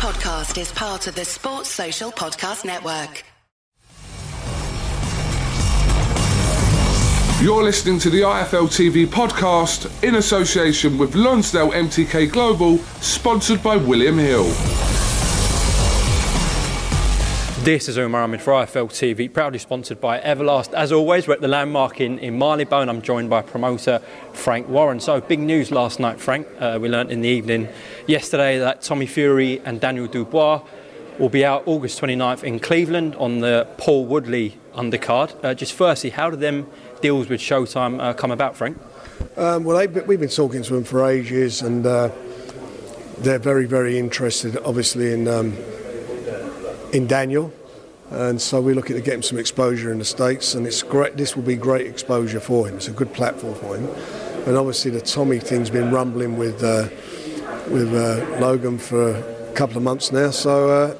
podcast is part of the Sports Social Podcast Network. You're listening to the IFL TV podcast in association with Lonsdale MTK Global, sponsored by William Hill. This is Umar Ahmed for IFL TV, proudly sponsored by Everlast. As always, we're at the landmark in, in Marylebone. I'm joined by promoter Frank Warren. So, big news last night, Frank. Uh, we learnt in the evening yesterday that Tommy Fury and Daniel Dubois will be out August 29th in Cleveland on the Paul Woodley undercard. Uh, just firstly, how did them deals with Showtime uh, come about, Frank? Um, well, we've been talking to them for ages, and uh, they're very, very interested, obviously, in um, in Daniel. And so we're looking to get him some exposure in the States, and it's great. This will be great exposure for him. It's a good platform for him. And obviously, the Tommy thing's been rumbling with uh, with uh, Logan for a couple of months now, so uh,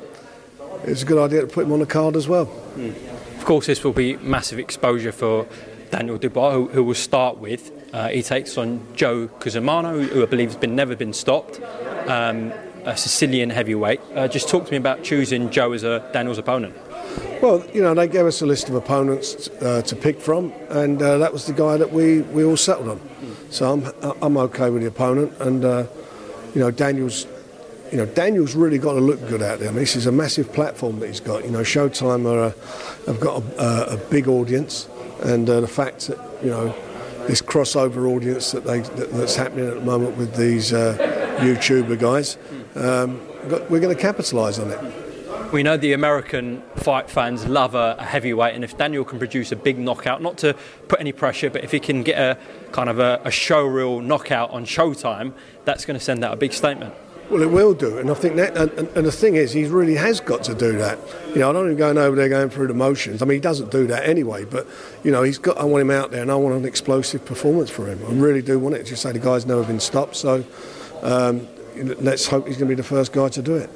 it's a good idea to put him on the card as well. Mm. Of course, this will be massive exposure for Daniel Dubois, who, who will start with. Uh, he takes on Joe Cusumano, who I believe has been never been stopped. Um, a Sicilian heavyweight. Uh, just talk to me about choosing Joe as a Daniel's opponent. Well, you know, they gave us a list of opponents uh, to pick from, and uh, that was the guy that we, we all settled on. So I'm I'm okay with the opponent, and uh, you know, Daniel's. You know, Daniel's really got to look good out there. I mean, this is a massive platform that he's got. You know, Showtime are have got a, a, big audience, and uh, the fact that you know this crossover audience that they that, that's happening at the moment with these uh, YouTuber guys, um, we're going to capitalise on it. We know the American fight fans love a, a, heavyweight, and if Daniel can produce a big knockout, not to put any pressure, but if he can get a kind of a, a showreel knockout on Showtime, that's going to send out a big statement. Well, it will do, and I think that, and, and, the thing is, he really has got to do that. You know, I don't even going over there going through the motions. I mean, he doesn't do that anyway, but you know, he's got. I want him out there, and I want an explosive performance for him. I really do want it. Just say the guy's never been stopped, so um, let's hope he's going to be the first guy to do it.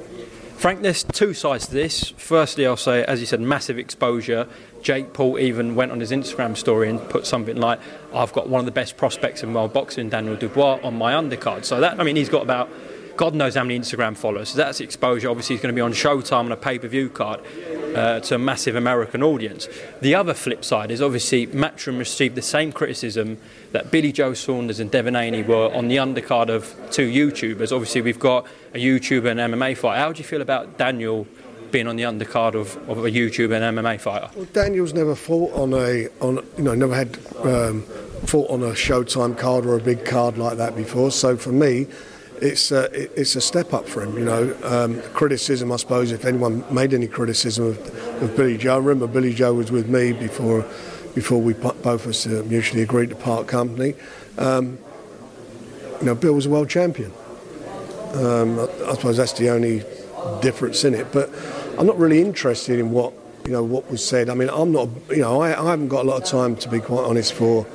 Frank, there's two sides to this. Firstly, I'll say, as you said, massive exposure. Jake Paul even went on his Instagram story and put something like, "I've got one of the best prospects in world boxing, Daniel Dubois, on my undercard." So that, I mean, he's got about God knows how many Instagram followers. So that's exposure. Obviously, he's going to be on Showtime on a pay-per-view card uh, to a massive American audience. The other flip side is obviously Matchroom received the same criticism that Billy Joe Saunders and Devin Haney were on the undercard of two YouTubers. Obviously, we've got a YouTuber and MMA fight. How do you feel about Daniel? being on the undercard of, of a YouTuber and MMA fighter? Well, Daniel's never fought on a on you know never had um, fought on a Showtime card or a big card like that before. So for me, it's a, it's a step up for him. You know, um, criticism, I suppose, if anyone made any criticism of, of Billy Joe, I remember Billy Joe was with me before before we both of us uh, mutually agreed to part company. Um, you know, Bill was a world champion. Um, I, I suppose that's the only difference in it. But I'm not really interested in what you know what was said. I mean, I'm not. You know, I, I haven't got a lot of time to be quite honest for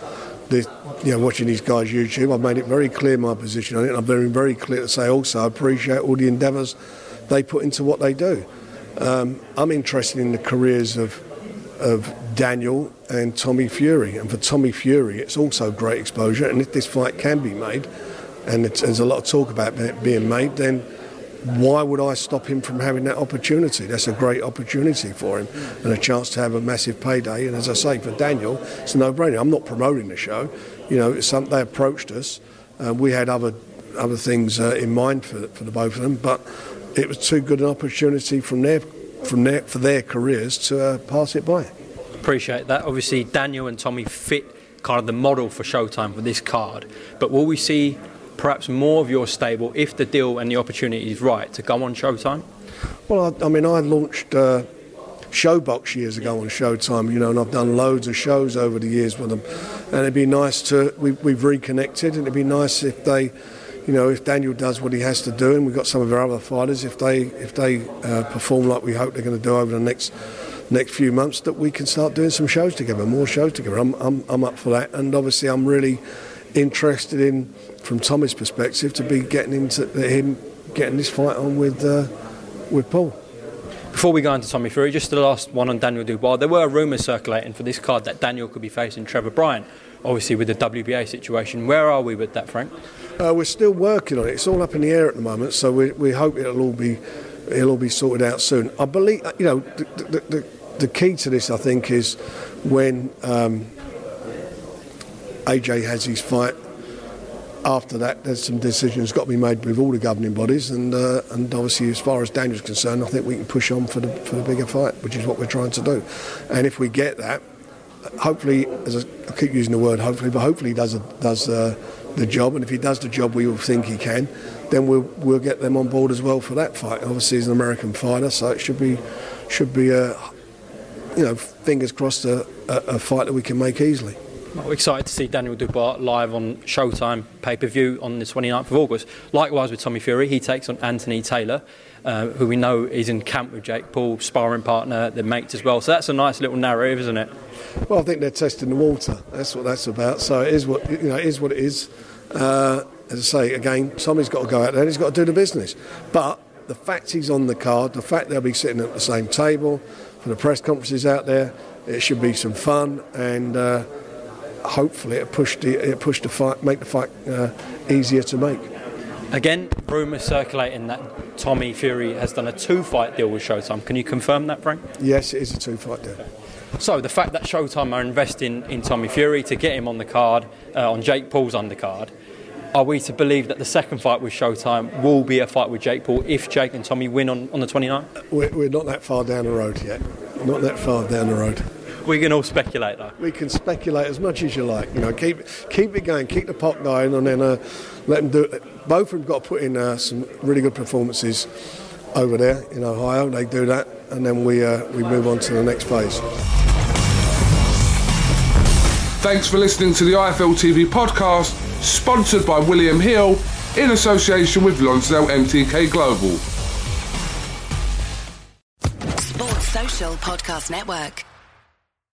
the, you know, watching these guys YouTube, I've made it very clear my position on it, and I've been very clear to say also I appreciate all the endeavours they put into what they do. Um, I'm interested in the careers of of Daniel and Tommy Fury, and for Tommy Fury, it's also great exposure. And if this fight can be made, and there's a lot of talk about it being made, then why would I stop him from having that opportunity? That's a great opportunity for him and a chance to have a massive payday. And as I say, for Daniel, it's a no-brainer. I'm not promoting the show. You know, they approached us. Uh, we had other other things uh, in mind for, for the both of them, but it was too good an opportunity from their from their for their careers to uh, pass it by. Appreciate that. Obviously, Daniel and Tommy fit kind of the model for Showtime for this card, but will we see perhaps more of your stable if the deal and the opportunity is right to go on Showtime? Well, I, I mean, I launched uh, Showbox years ago on Showtime, you know, and I've done loads of shows over the years with them. And it'd be nice to, we, we've reconnected, and it'd be nice if they, you know, if Daniel does what he has to do, and we've got some of our other fighters, if they if they uh, perform like we hope they're going to do over the next next few months, that we can start doing some shows together, more shows together. I'm, I'm, I'm up for that, and obviously I'm really interested in from Tommy's perspective, to be getting him to him getting this fight on with uh, with Paul. Before we go into Tommy Fury, just the last one on Daniel Dubois. There were rumours circulating for this card that Daniel could be facing Trevor Bryan, obviously with the WBA situation. Where are we with that, Frank? Uh, we're still working on it. It's all up in the air at the moment, so we, we hope it'll all be it'll all be sorted out soon. I believe, you know, the, the, the, the key to this, I think, is when um, AJ has his fight. After that, there's some decisions got to be made with all the governing bodies, and uh, and obviously, as far as Daniel's concerned, I think we can push on for the for the bigger fight, which is what we're trying to do. And if we get that, hopefully, as I keep using the word hopefully, but hopefully he does a, does uh, the job, and if he does the job, we will think he can. Then we'll we'll get them on board as well for that fight. Obviously, he's an American fighter, so it should be should be a you know fingers crossed a, a, a fight that we can make easily. Well, excited to see Daniel Dubois live on Showtime pay per view on the 29th of August. Likewise with Tommy Fury, he takes on Anthony Taylor, uh, who we know is in camp with Jake Paul, sparring partner, the mates as well. So that's a nice little narrative, isn't it? Well, I think they're testing the water. That's what that's about. So it is what you know. It is what it is. Uh, as I say again, somebody's got to go out there. and He's got to do the business. But the fact he's on the card, the fact they'll be sitting at the same table for the press conferences out there, it should be some fun and. Uh, hopefully it pushed the, it pushed the fight, make the fight uh, easier to make. Again, rumours circulating that Tommy Fury has done a two-fight deal with Showtime. Can you confirm that, Frank? Yes, it is a two-fight deal. So the fact that Showtime are investing in Tommy Fury to get him on the card, uh, on Jake Paul's undercard, are we to believe that the second fight with Showtime will be a fight with Jake Paul if Jake and Tommy win on, on the 29th? We're, we're not that far down the road yet. Not that far down the road. We can all speculate though. We can speculate as much as you like. You know, keep keep it going, keep the pot going, and then uh, let them do it. Both of them got to put in uh, some really good performances over there in Ohio. They do that, and then we uh, we move on to the next phase. Thanks for listening to the IFL TV podcast, sponsored by William Hill in association with Lonsdale MTK Global. Sports Social Podcast Network.